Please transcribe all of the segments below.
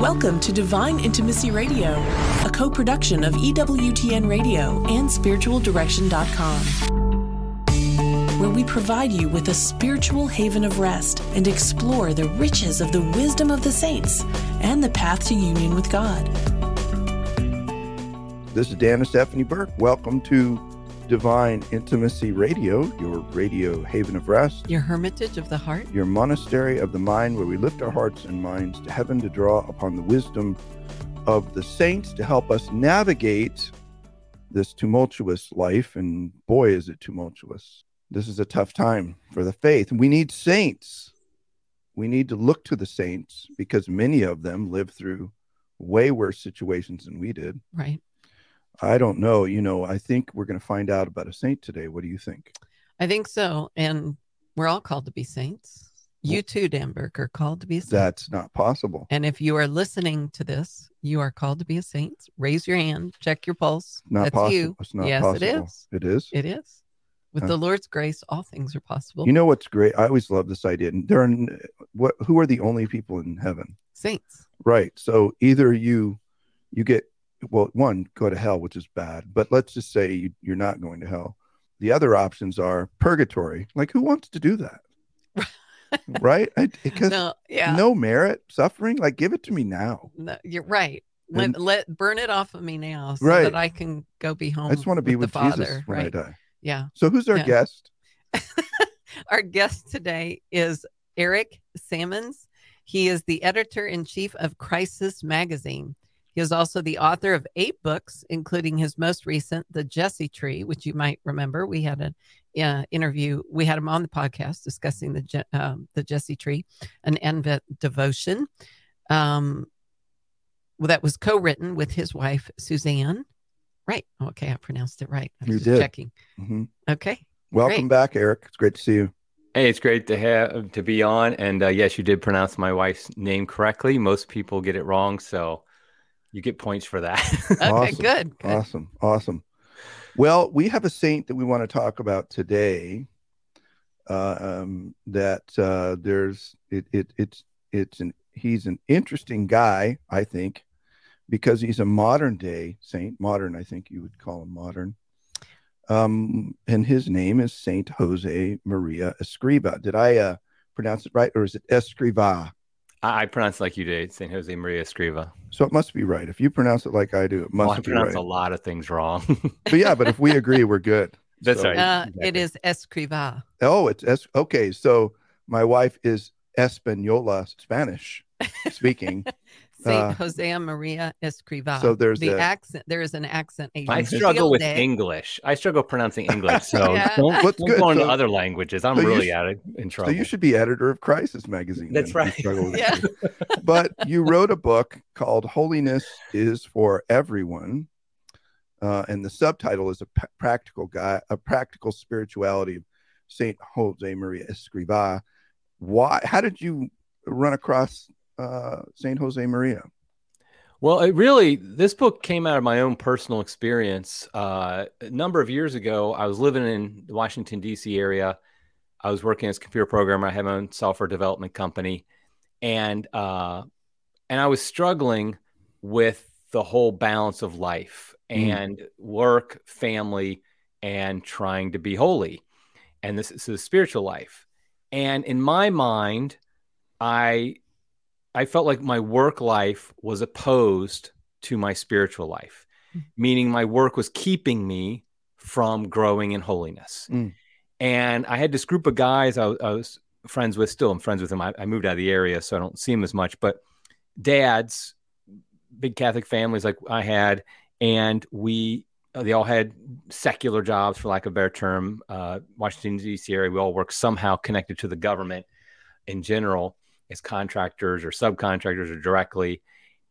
Welcome to Divine Intimacy Radio, a co production of EWTN Radio and SpiritualDirection.com, where we provide you with a spiritual haven of rest and explore the riches of the wisdom of the saints and the path to union with God. This is Dan and Stephanie Burke. Welcome to Divine Intimacy Radio, your radio haven of rest, your hermitage of the heart, your monastery of the mind, where we lift our hearts and minds to heaven to draw upon the wisdom of the saints to help us navigate this tumultuous life. And boy, is it tumultuous. This is a tough time for the faith. We need saints. We need to look to the saints because many of them lived through way worse situations than we did. Right. I don't know. You know, I think we're going to find out about a saint today. What do you think? I think so. And we're all called to be saints. You too, Dan Burke, are called to be a saint. That's not possible. And if you are listening to this, you are called to be a saint. Raise your hand, check your pulse. Not That's possible. you. It's not yes, possible. it is. It is. It is. With the Lord's grace, all things are possible. You know what's great? I always love this idea. And there are what? Who are the only people in heaven? saints. Right. So either you, you get well, one go to hell, which is bad. But let's just say you, you're not going to hell. The other options are purgatory. Like who wants to do that? right? Because No, yeah. no merit, suffering. Like give it to me now. No, you're right. Let, And- let burn it off of me now so Right. that I can go be home. I just want to be with, the Father. When right. I die. Yeah. So who's our Yeah. guest? Our guest today is Eric Sammons. He is the editor in chief of Crisis Magazine. He is also the author of eight books, including his most recent, The Jesse Tree, which you might remember. We had an uh, interview, we had him on the podcast discussing the Je- um, the Jesse Tree, an Advent devotion. Um, well, that was co-written with his wife Suzanne. Right. Okay, I pronounced it right. I was You just did. checking. hmm Okay. Welcome Great. back, Eric. It's great to see you. Hey, it's great to have to be on. And uh, yes, you did pronounce my wife's name correctly. Most people get it wrong, so you get points for that. Okay, Awesome. good. good. Awesome. Awesome. Well, we have a saint that we want to talk about today. Uh, um, that uh, there's it, it it's it's an he's an interesting guy, I think, because he's a modern day saint. Modern, I think you would call him modern. Um, and his name is Saint Jose Maria Escriva. Did I uh, pronounce it right, or is it Escriva? I, I pronounce it like you did, Saint Jose Maria Escriva. So it must be right. If you pronounce it like I do, it must Well, I be pronounce right. a lot of things wrong. But yeah, but if we agree, we're good. That's So- right. Uh, exactly. It is Escriva. Oh, it's es- okay. So my wife is Espanola Spanish speaking. Saint Uh, Jose Maria Escriva. so there's the a- accent. There is an accent. I struggle with day. English. I struggle pronouncing English. So Yeah. don't, What's don't good, go into so- other languages. I'm so really sh- out of, in So trouble. you should be editor of Crisis magazine. That's then, if you right. Yeah. But you wrote a book called "Holiness is for Everyone," uh, and the subtitle is a p- practical guy, a practical spirituality of Saint Jose Maria Escriva. Why? How did you run across uh, Saint Jose Maria? Well, it really, this book came out of my own personal experience. Uh, a number of years ago, I was living in the Washington, D.C. area. I was working as a computer programmer. I had my own software development company. And, uh, and I was struggling with the whole balance of life Mm. and work, family, and trying to be holy. And this is a spiritual life. And in my mind, I I felt like my work life was opposed to my spiritual life, Mm. meaning my work was keeping me from growing in holiness. Mm. And I had this group of guys I, I was friends with, still I'm friends with them. I, I moved out of the area, so I don't see them as much, but dads, big Catholic families like I had, and we, uh, they all had secular jobs, for lack of a better term. Uh, Washington, D.C. area, we all work somehow connected to the government in general as contractors or subcontractors or directly.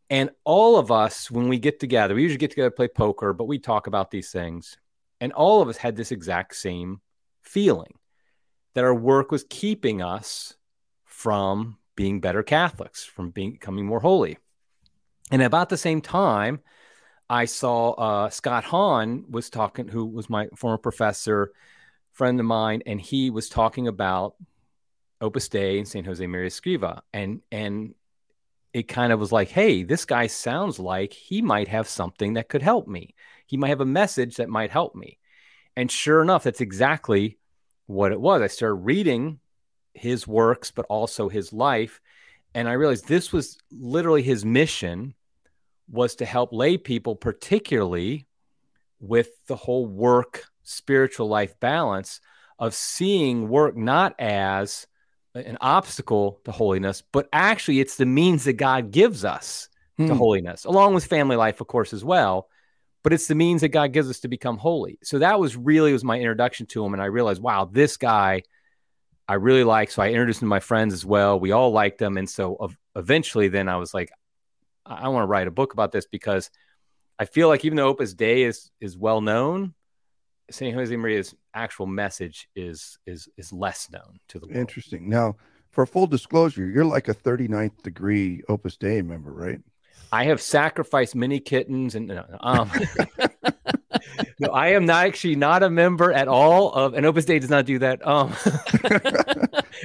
And all of us, when we get together, we usually get together to play poker, but we talk about these things. And all of us had this exact same feeling that our work was keeping us from being better Catholics, from being, becoming more holy. And about the same time, I saw uh, Scott Hahn was talking, who was my former professor, friend of mine, and he was talking about Opus Dei and Saint Jose Maria Escriva, and and it kind of was like, hey, this guy sounds like he might have something that could help me. He might have a message that might help me. And sure enough, that's exactly what it was. I started reading his works, but also his life. And I realized this was literally his mission was to help lay people, particularly with the whole work spiritual life balance of seeing work not as an obstacle to holiness, but actually it's the means that God gives us hmm. to holiness, along with family life, of course, as well. But it's the means that God gives us to become holy. So that was really was my introduction to him, and I realized, wow, this guy I really like. So I introduced him to my friends as well. We all liked them, and so eventually, then I was like, I, I want to write a book about this because I feel like even though Opus Dei is is well known, Saint Josemaría's actual message is is is less known to the world. Interesting. Now, for full disclosure, you're like a 39th degree Opus Dei member, right? I have sacrificed many kittens and um, no, I am not actually not a member at all of, and Opus Dei does not do that. Um,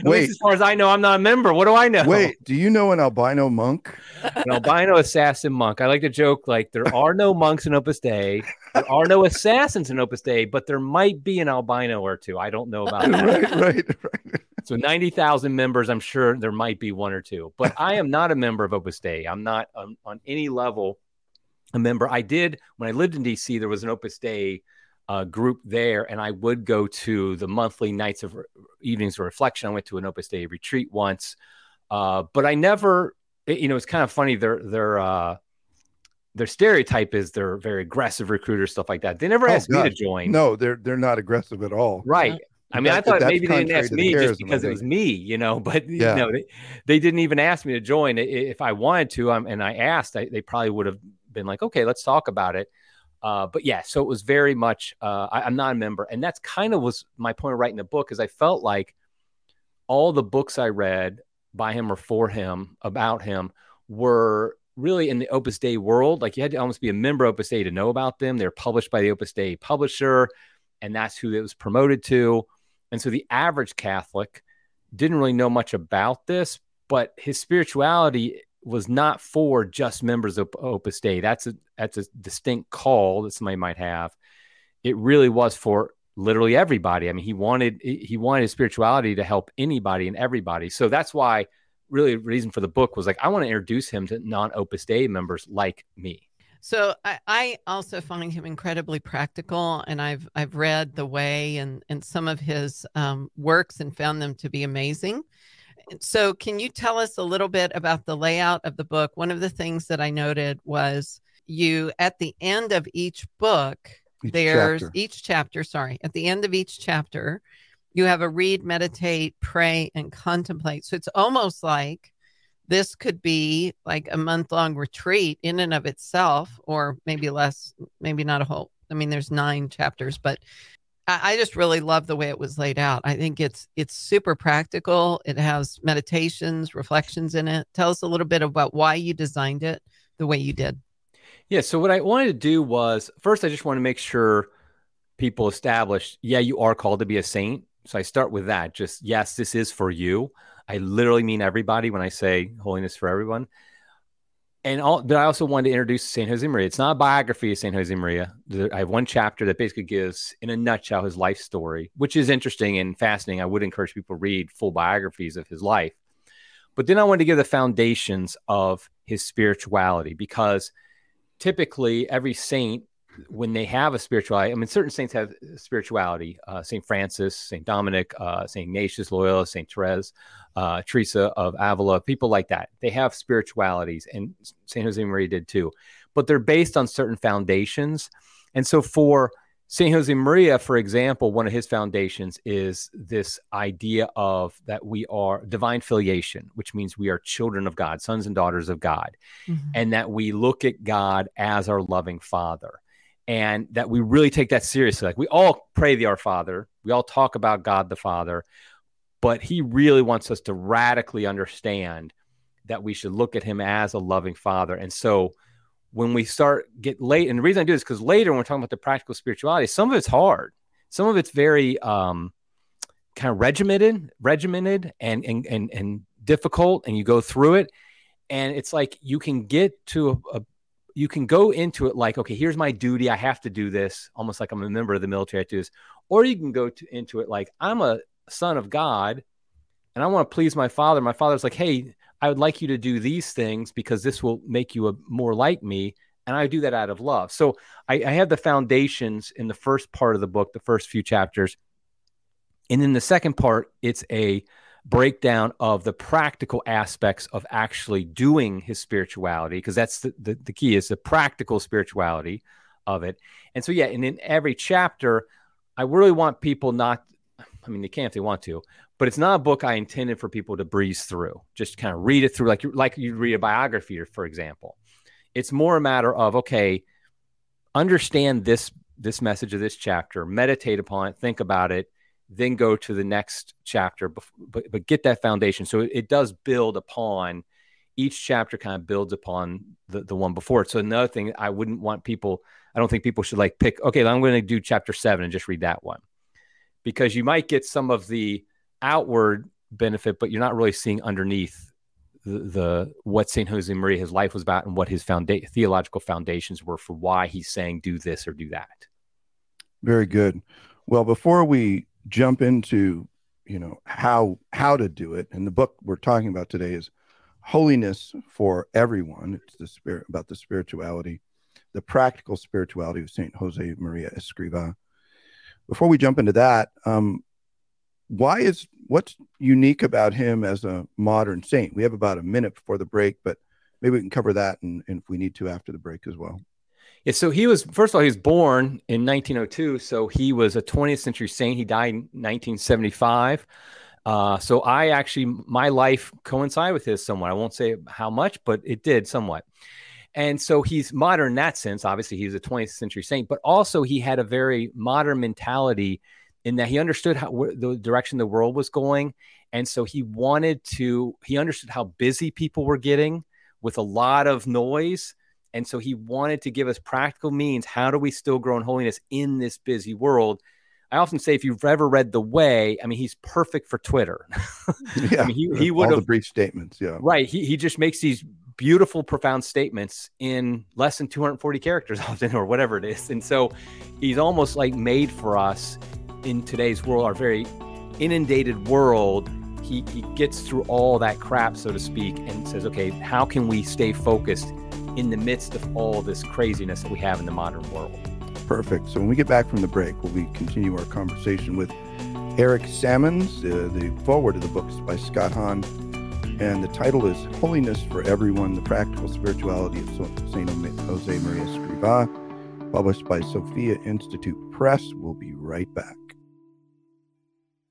wait, as far as I know, I'm not a member. What do I know? Wait, do you know an albino monk? An albino assassin monk. I like to joke like there are no monks in Opus Dei, there are no assassins in Opus Dei, but there might be an albino or two. I don't know about that. right, right, right. So 90,000 members, I'm sure there might be one or two, but I am not a member of Opus Dei. I'm not um, on any level a member. I did when I lived in DC. There was an Opus Dei uh, group there, and I would go to the monthly nights of re- evenings of reflection. I went to an Opus Dei retreat once, uh, but I never. It, you know, it's kind of funny. Their their uh, their stereotype is they're very aggressive recruiters, stuff like that. They never oh, asked God. me to join. No, they're they're not aggressive at all. Right. I mean, that, I thought maybe they didn't ask me just because it was me, you know, but yeah. you know, they, they didn't even ask me to join. If I wanted to, um, and I asked, I, they probably would have been like, okay, let's talk about it. Uh, but yeah, so it was very much. Uh, I, am not a member, and that's kind of was my point of writing the book, is I felt like all the books I read by him or for him about him were really in the Opus Dei world. Like you had to almost be a member of Opus Dei to know about them. They're published by the Opus Dei publisher, and that's who it was promoted to. And so the average Catholic didn't really know much about this, but his spirituality was not for just members of Opus Dei. That's a that's a distinct call that somebody might have. It really was for literally everybody. I mean, he wanted he wanted his spirituality to help anybody and everybody. So that's why really the reason for the book was like I want to introduce him to non Opus Dei members like me. So I, I, also find him incredibly practical, and I've I've read the way and and some of his um, works and found them to be amazing. So, can you tell us a little bit about the layout of the book? One of the things that I noted was you at the end of each book, each there's chapter. each chapter, sorry, at the end of each chapter, you have a read, meditate, pray, and contemplate. So, it's almost like this could be like a month long retreat in and of itself, or maybe less, maybe not a whole. I mean, there's nine chapters, but I just really love the way it was laid out. I think it's it's super practical. It has meditations, reflections in it. Tell us a little bit about why you designed it the way you did. Yeah. So what I wanted to do was first, I just want to make sure people establish, yeah, you are called to be a saint. So I start with that. Just yes, this is for you. I literally mean everybody when I say holiness for everyone and all, but I also wanted to introduce Saint Josemaría. It's not a biography of Saint Josemaría. I have one chapter that basically gives, in a nutshell, his life story, which is interesting and fascinating. I would encourage people to read full biographies of his life. But then I wanted to give the foundations of his spirituality because typically every saint, when they have a spirituality, I mean, certain saints have spirituality. Uh, Saint Francis, Saint Dominic, uh, Saint Ignatius Loyola, Saint Therese, uh, Teresa of Avila, people like that. They have spiritualities, and Saint Josemaría did too, but they're based on certain foundations. And so for Saint Josemaría, for example, one of his foundations is this idea of that we are divine filiation, which means we are children of God, sons and daughters of God, mm-hmm. and that we look at God as our loving Father, and that we really take that seriously. Like we all pray the Our Father, we all talk about God the Father, but he really wants us to radically understand that we should look at him as a loving father. And so when we start get late, and the reason I do this because later when we're talking about the practical spirituality, some of it's hard, some of it's very um, kind of regimented, regimented, and and and and difficult, and you go through it. and it's like you can get to a, a you can go into it like, okay, here's my duty. I have to do this, almost like I'm a member of the military. I do this. Or you can go to, into it like, I'm a son of God and I want to please my father. My father's like, hey, I would like you to do these things because this will make you a, more like me. And I do that out of love. So I, I have the foundations in the first part of the book, the first few chapters. And in the second part, it's a breakdown of the practical aspects of actually doing his spirituality because that's the, the, the, key is the practical spirituality of it. And so yeah and in every chapter i really want people not i mean they can if they want to but it's not a book i intended for people to breeze through just kind of read it through like you like you read a biography for example. It's more a matter of okay understand this this message of this chapter meditate upon it think about it then go to the next chapter, but, but get that foundation. So it, it, does build upon each chapter, kind of builds upon the, the one before it. So another thing, I wouldn't want people, I don't think people should like pick, okay, I'm going to do chapter seven and just read that one because you might get some of the outward benefit, but you're not really seeing underneath the, the what Saint Josemaria his life was about and what his founda- theological foundations were for why he's saying do this or do that. Very good. Well, before we jump into you know how how to do it. And the book we're talking about today is holiness for everyone. It's the spirit about the spirituality the practical spirituality of saint jose maria escriva before we jump into that um, why is what's unique about him as a modern saint? We have about a minute before the break but maybe we can cover that and, and if we need to after the break as well yeah, so he was first of all he was born in 1902, so he was a 20th century saint. He died in 1975. Uh, so I actually my life coincided with his somewhat. I won't say how much, but it did somewhat. And so he's modern in that sense. Obviously, he's a 20th century saint, but also he had a very modern mentality in that he understood how the direction the world was going, and so he wanted to. He understood how busy people were getting with a lot of noise and so he wanted to give us practical means. How do we still grow in holiness in this busy world? I often say, if you've ever read The Way, I mean, he's perfect for Twitter. yeah, I mean, he, he would have brief statements. Yeah, right. He he just makes these beautiful, profound statements in less than 240 characters, often, or whatever it is. And so, he's almost like made for us in today's world, our very inundated world. He he gets through all that crap, so to speak, and says, okay, how can we stay focused in the midst of all this craziness that we have in the modern world. Perfect. So when we get back from the break, we'll continue our conversation with Eric Sammons. Uh, the foreword of the book is by Scott Hahn, and the title is Holiness for Everyone: The Practical Spirituality of Saint Jose Maria Escriva, published by Sophia Institute Press. We'll be right back.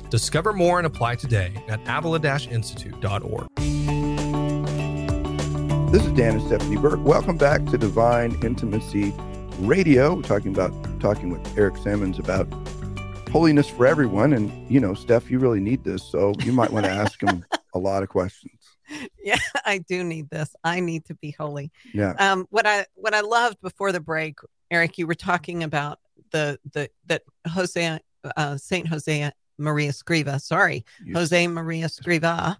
Discover more and apply today at avila-institute.org. This is Dan and Stephanie Burke. Welcome back to Divine Intimacy Radio. We're talking about talking with Eric Sammons about holiness for everyone. And you know, Steph, you really need this, so you might want to ask him a lot of questions. Yeah, I do need this. I need to be holy. Yeah. Um, what I what I loved before the break, Eric, you were talking about the the that Jose uh, Saint Jose Maria Escriva. Sorry, Jose Maria Escriva.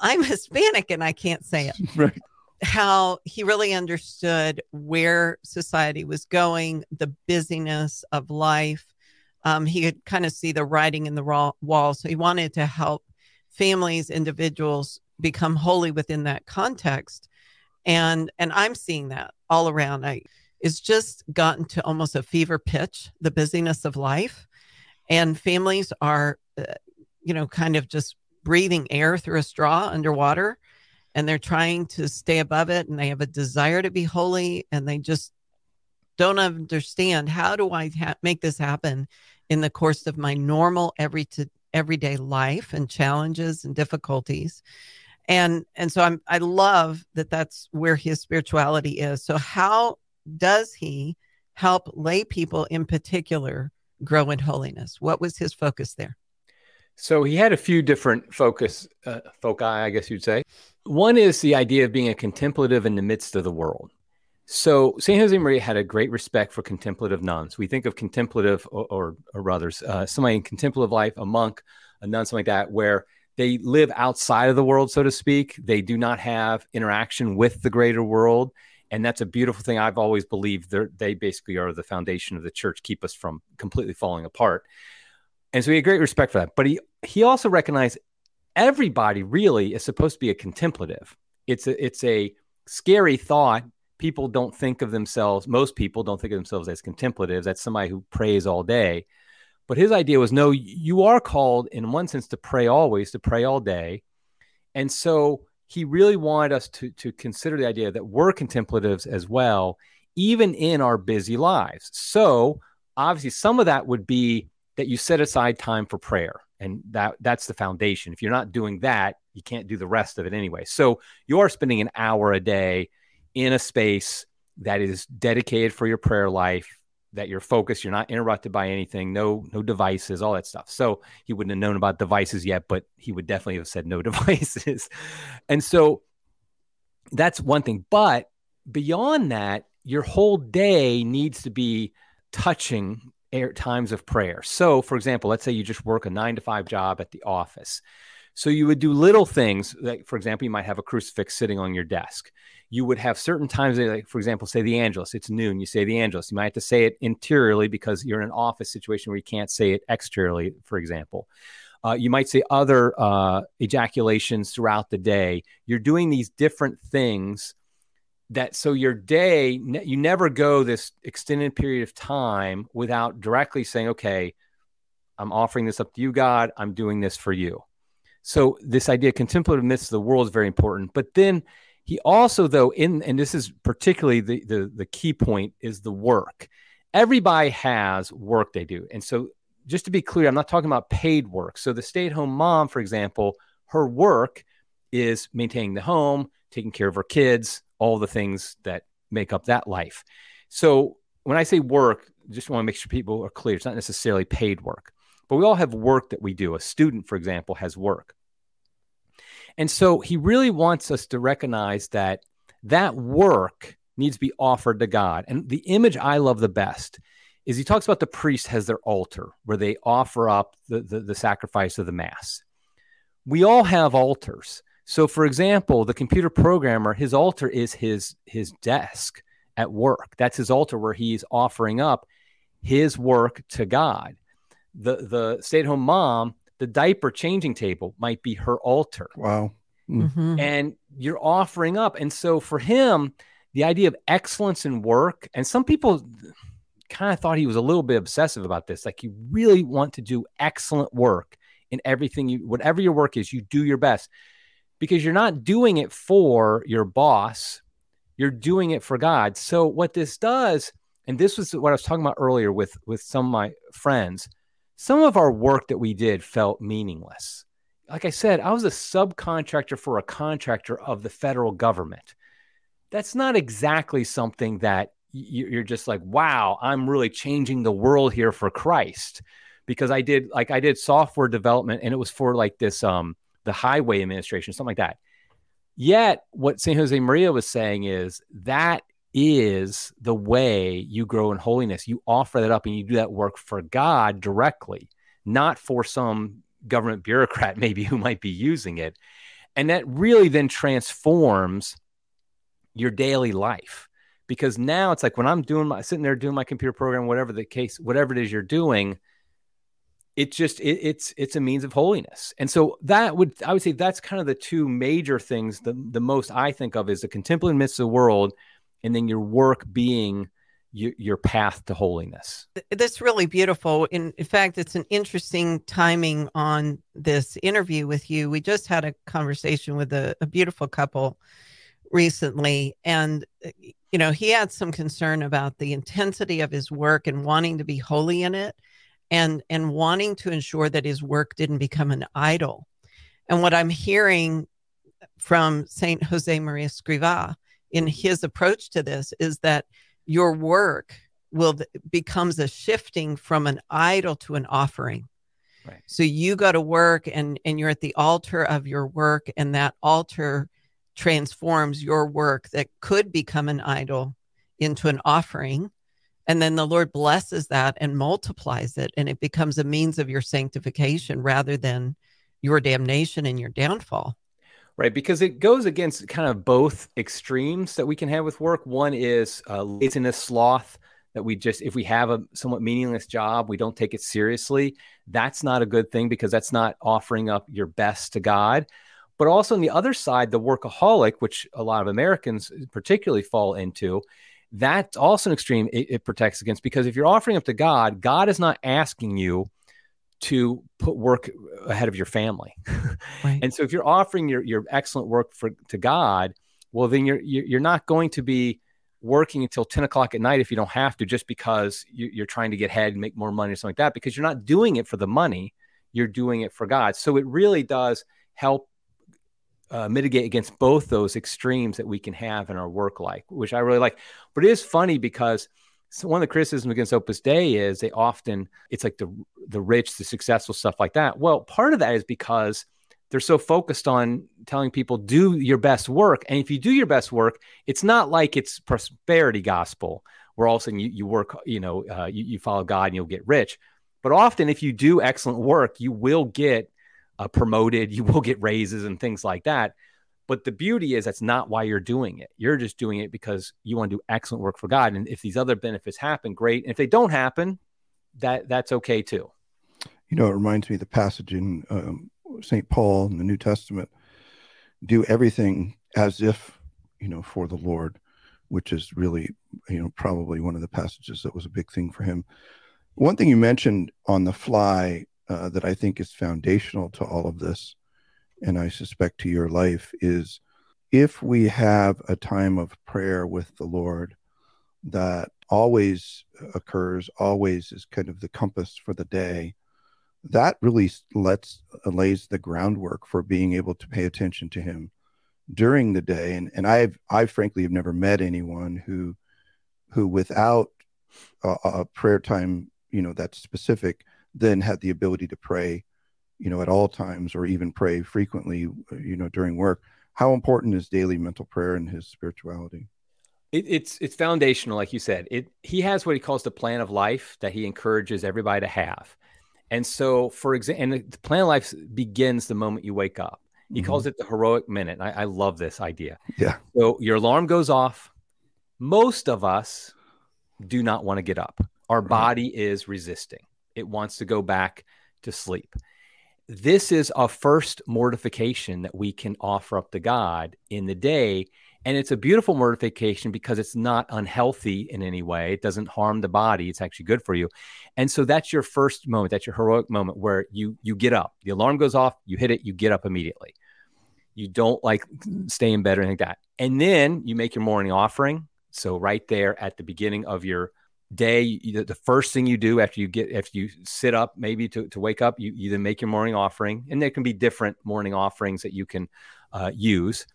I'm Hispanic and I can't say it. right. How he really understood where society was going, the busyness of life. Um, he could kind of see the writing in the raw wall. So he wanted to help families, individuals become holy within that context. And and I'm seeing that all around. I it's just gotten to almost a fever pitch, the busyness of life. And families are, uh, you know, kind of just breathing air through a straw underwater and they're trying to stay above it and they have a desire to be holy and they just don't understand how do I ha- make this happen in the course of my normal every to everyday life and challenges and difficulties? And and so i'm i love that that's where his spirituality is. So how does he help lay people in particular grow in holiness? What was his focus there? So he had a few different focus uh, foci i guess you'd say. One is the idea of being a contemplative in the midst of the world. So Saint Josemaria had a great respect for contemplative nuns. We think of contemplative, or, or, or rather, uh, somebody in contemplative life, a monk, a nun, something like that, where they live outside of the world, so to speak. They do not have interaction with the greater world, and that's a beautiful thing. I've always believed that they basically are the foundation of the church, keep us from completely falling apart. And so he had great respect for that. But he he also recognized everybody really is supposed to be a contemplative. It's a it's a scary thought people don't think of themselves, most people don't think of themselves as contemplatives. That's somebody who prays all day. But his idea was no, you are called in one sense to pray always, to pray all day. And so he really wanted us to, to consider the idea that we're contemplatives as well, even in our busy lives. So obviously, some of that would be that you set aside time for prayer. And that that's the foundation. If you're not doing that, you can't do the rest of it anyway. So you are spending an hour a day in a space that is dedicated for your prayer life that you're focused you're not interrupted by anything no no devices all that stuff. So he wouldn't have known about devices yet but he would definitely have said no devices. And so that's one thing. But beyond that your whole day needs to be touching times of prayer. So for example let's say you just work a 9 to 5 job at the office so you would do little things like for example you might have a crucifix sitting on your desk you would have certain times, like for example, say the Angelus. It's noon. You say the Angelus. You might have to say it interiorly because you're in an office situation where you can't say it exteriorly. For example, uh, you might say other uh, ejaculations throughout the day. You're doing these different things that so your day you never go this extended period of time without directly saying, okay, I'm offering this up to you, God. I'm doing this for you. So this idea of contemplative midst of the world is very important. But then he also, though, in and this is particularly the, the the key point is the work. Everybody has work they do, and so just to be clear, I'm not talking about paid work. So the stay-at-home mom, for example, her work is maintaining the home, taking care of her kids, all the things that make up that life. So when I say work, just want to make sure people are clear. It's not necessarily paid work, but we all have work that we do. A student, for example, has work. And so he really wants us to recognize that that work needs to be offered to God. And the image I love the best is he talks about the priest has their altar where they offer up the, the, the sacrifice of the mass. We all have altars. So, for example, the computer programmer, his altar is his his desk at work. That's his altar where he's offering up his work to God. The the stay at home mom the diaper changing table might be her altar. Wow. Mm. Mm-hmm. And you're offering up. And so for him, the idea of excellence in work, and some people kind of thought he was a little bit obsessive about this. Like you really want to do excellent work in everything you, whatever your work is, you do your best because you're not doing it for your boss, you're doing it for God. So what this does, and this was what I was talking about earlier with with some of my friends some of our work that we did felt meaningless. Like I said, I was a subcontractor for a contractor of the federal government. That's not exactly something that you're just like, wow, I'm really changing the world here for Christ. Because I did like I did software development and it was for like this um the highway administration, something like that. Yet what St. Josemaria was saying is that is the way you grow in holiness. You offer that up and you do that work for God directly, not for some government bureaucrat maybe who might be using it. And that really then transforms your daily life because now it's like when I'm doing my sitting there doing my computer program, whatever the case, whatever it is you're doing, it just it, it's it's a means of holiness and so that would i would say that's kind of the two major things the, the most i think of is the contemplative midst of the world and then your work being your, your path to holiness. That's really beautiful. In, in fact it's an interesting timing on this interview with you. We just had a conversation with a, a beautiful couple recently and uh, you know he had some concern about the intensity of his work and wanting to be holy in it and and wanting to ensure that his work didn't become an idol. And what I'm hearing from Saint Jose Maria Escrivá in his approach to this is that your work will becomes a shifting from an idol to an offering. Right. So you go to work and and you're at the altar of your work and that altar transforms your work that could become an idol into an offering and then the Lord blesses that and multiplies it, and it becomes a means of your sanctification rather than your damnation and your downfall. Right, because it goes against kind of both extremes that we can have with work. One is uh, laziness, sloth, that we just, if we have a somewhat meaningless job, we don't take it seriously. That's not a good thing because that's not offering up your best to God. But also on the other side, the workaholic, which a lot of Americans particularly fall into, that's also an extreme it, it, protects against because if you're offering up to God, God is not asking you to put work ahead of your family. Right. and so if you're offering your, your excellent work for to God, well, then you're, you're not going to be working until 10 o'clock at night if you don't have to, just because you, are trying to get ahead and make more money or something like that, because you're not doing it for the money, you're doing it for God. So it really does help uh, mitigate against both those extremes that we can have in our work life, which I really like. But it is funny because so one of the criticisms against Opus Dei is they often it's like the the rich, the successful stuff like that. Well, part of that is because they're so focused on telling people do your best work, and if you do your best work, it's not like it's prosperity gospel where all of a sudden you, you work, you know, uh, you, you follow God and you'll get rich. But often, if you do excellent work, you will get uh, promoted, you will get raises and things like that. But the beauty is that's not why you're doing it. You're just doing it because you want to do excellent work for God. And if these other benefits happen, great. And if they don't happen, that that's okay too. You know, it reminds me of the passage in um, St. Paul in the New Testament do everything as if, you know, for the Lord, which is really, you know, probably one of the passages that was a big thing for him. One thing you mentioned on the fly uh, that I think is foundational to all of this, and I suspect to your life, is if we have a time of prayer with the Lord that always occurs, always is kind of the compass for the day, that really lets uh, lays the groundwork for being able to pay attention to Him during the day. And and I've I frankly have never met anyone who who without a, a prayer time, you know, that's specific then had the ability to pray, you know, at all times or even pray frequently, you know, during work. How important is daily mental prayer in his spirituality? It, it's it's foundational, like you said. It he has what he calls the plan of life that he encourages everybody to have. And so, for example, and the plan of life begins the moment you wake up. He mm-hmm. calls it the heroic minute. I, I love this idea. Yeah. So your alarm goes off. Most of us do not want to get up. Our right. body is resisting it wants to go back to sleep. This is a first mortification that we can offer up to God in the day. And it's a beautiful mortification because it's not unhealthy in any way. It doesn't harm the body. It's actually good for you. And so that's your first moment. That's your heroic moment where you you get up. The alarm goes off, you hit it, you get up immediately. You don't like stay in bed or anything like that. And then you make your morning offering. So right there at the beginning of your day the first thing you do after you get after you sit up maybe to, to wake up you, then make your morning offering and there can be different morning offerings that you can uh, use.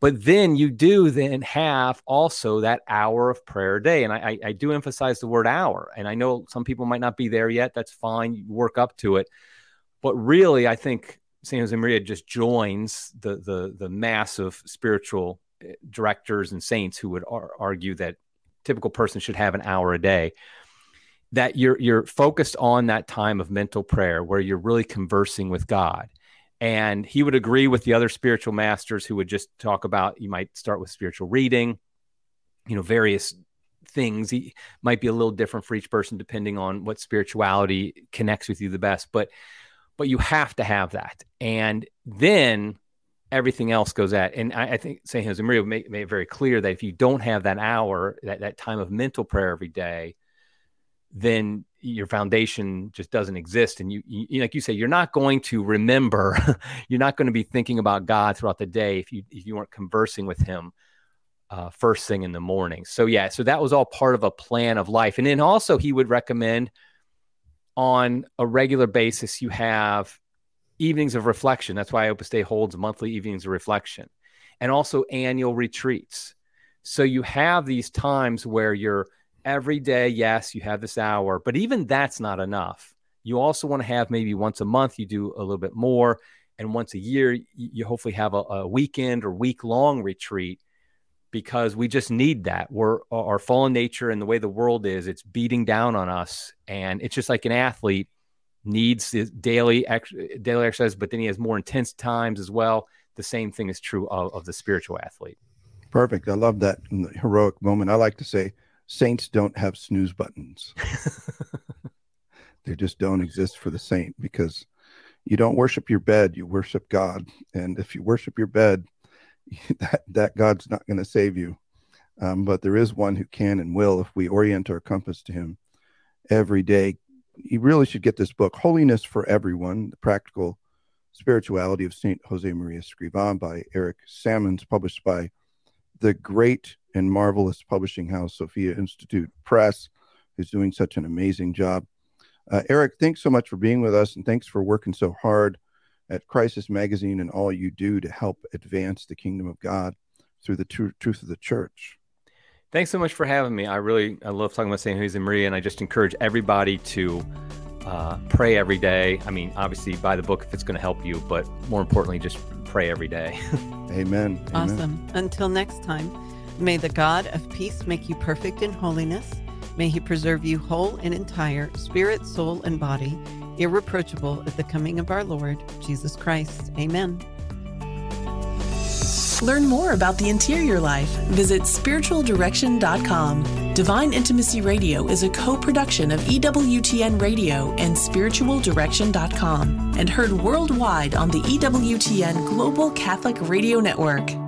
But then you do then have also that hour of prayer a day and I, I do emphasize the word hour and i know some people might not be there yet that's fine you work up to it. But really i think san Jose Maria just joins the the the mass of spiritual eh, directors and saints who would ar- argue that typical person should have an hour a day that you're you're focused on that time of mental prayer where you're really conversing with God. And he would agree with the other spiritual masters who would just talk about you might start with spiritual reading, you know, various things he might be a little different for each person depending on what spirituality connects with you the best but but you have to have that and then everything else goes at and i, I think st josemaria made, made it very clear that if you don't have that hour that, that time of mental prayer every day then your foundation just doesn't exist. And you, you, like you say you're not going to remember you're not going to be thinking about god throughout the day if you if you weren't conversing with him uh, first thing in the morning. So yeah so that was all part of a plan of life. And then also he would recommend on a regular basis you have evenings of reflection that's why opus dei holds monthly evenings of reflection and also annual retreats so you have these times where you're every day, yes, you have this hour, but even that's not enough. You also want to have maybe once a month, you do a little bit more. And once a year, you hopefully have a, a weekend or week long retreat because we just need that. We're our fallen nature and the way the world is, it's beating down on us. And it's just like an athlete needs daily, daily exercise, but then he has more intense times as well. The same thing is true of, of the spiritual athlete. Perfect. I love that heroic moment. I like to say, saints don't have snooze buttons. they just don't exist for the saint because you don't worship your bed, you worship God. And if you worship your bed, that, that God's not going to save you. Um, but there is one who can and will if we orient our compass to him every day. You really should get this book, Holiness for Everyone The Practical Spirituality of St. Jose Maria Escrivan by Eric Sammons, published by the great and marvelous publishing house, Sophia Institute Press, who's doing such an amazing job. Uh, Eric, thanks so much for being with us, and thanks for working so hard at Crisis Magazine and all you do to help advance the kingdom of God through the tr- truth of the church. Thanks so much for having me. I really I love talking about St. Josemaria, and I just encourage everybody to uh, pray every day. I mean, obviously, buy the book if it's going to help you, but more importantly, just pray every day. Amen. Awesome. Amen. Until next time. May the God of peace make you perfect in holiness. May he preserve you whole and entire, spirit, soul, and body, irreproachable at the coming of our Lord Jesus Christ. Amen. Learn more about the interior life. Visit spiritualdirection.com. Divine Intimacy Radio is a co production of EWTN Radio and spiritualdirection.com and heard worldwide on the EWTN Global Catholic Radio Network.